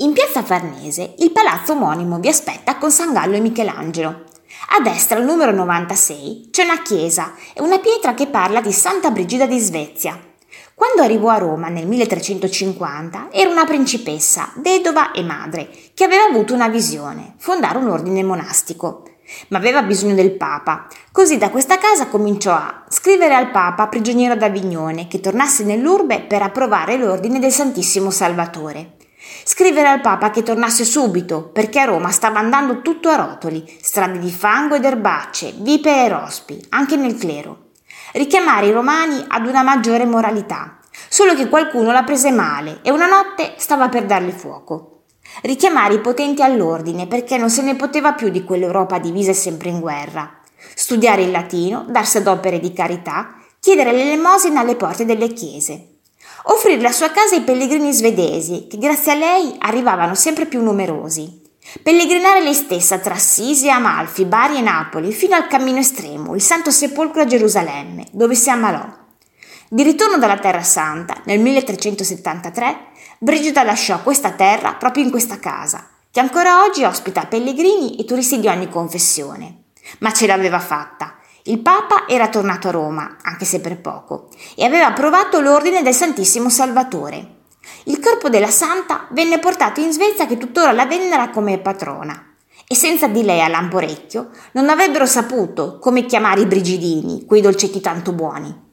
In piazza Farnese il palazzo omonimo vi aspetta con San Gallo e Michelangelo. A destra, al numero 96, c'è una chiesa e una pietra che parla di Santa Brigida di Svezia. Quando arrivò a Roma nel 1350 era una principessa, vedova e madre, che aveva avuto una visione, fondare un ordine monastico. Ma aveva bisogno del Papa, così da questa casa cominciò a scrivere al Papa prigioniero d'Avignone che tornasse nell'urbe per approvare l'ordine del Santissimo Salvatore. Scrivere al Papa che tornasse subito, perché a Roma stava andando tutto a rotoli, strade di fango ed erbacce, vipe e rospi, anche nel clero. Richiamare i romani ad una maggiore moralità, solo che qualcuno la prese male e una notte stava per darle fuoco. Richiamare i potenti all'ordine perché non se ne poteva più di quell'Europa divisa e sempre in guerra. Studiare il latino, darsi ad opere di carità, chiedere l'elemosina alle porte delle chiese offrire la sua casa ai pellegrini svedesi, che grazie a lei arrivavano sempre più numerosi. Pellegrinare lei stessa tra Assisi e Amalfi, Bari e Napoli, fino al cammino estremo, il Santo Sepolcro a Gerusalemme, dove si ammalò. Di ritorno dalla Terra Santa, nel 1373, Brigida lasciò questa terra proprio in questa casa, che ancora oggi ospita pellegrini e turisti di ogni confessione. Ma ce l'aveva fatta il Papa era tornato a Roma, anche se per poco, e aveva approvato l'ordine del Santissimo Salvatore. Il corpo della santa venne portato in Svezia che tuttora la venera come patrona. E senza di lei a lamporecchio non avrebbero saputo come chiamare i brigidini, quei dolcetti tanto buoni.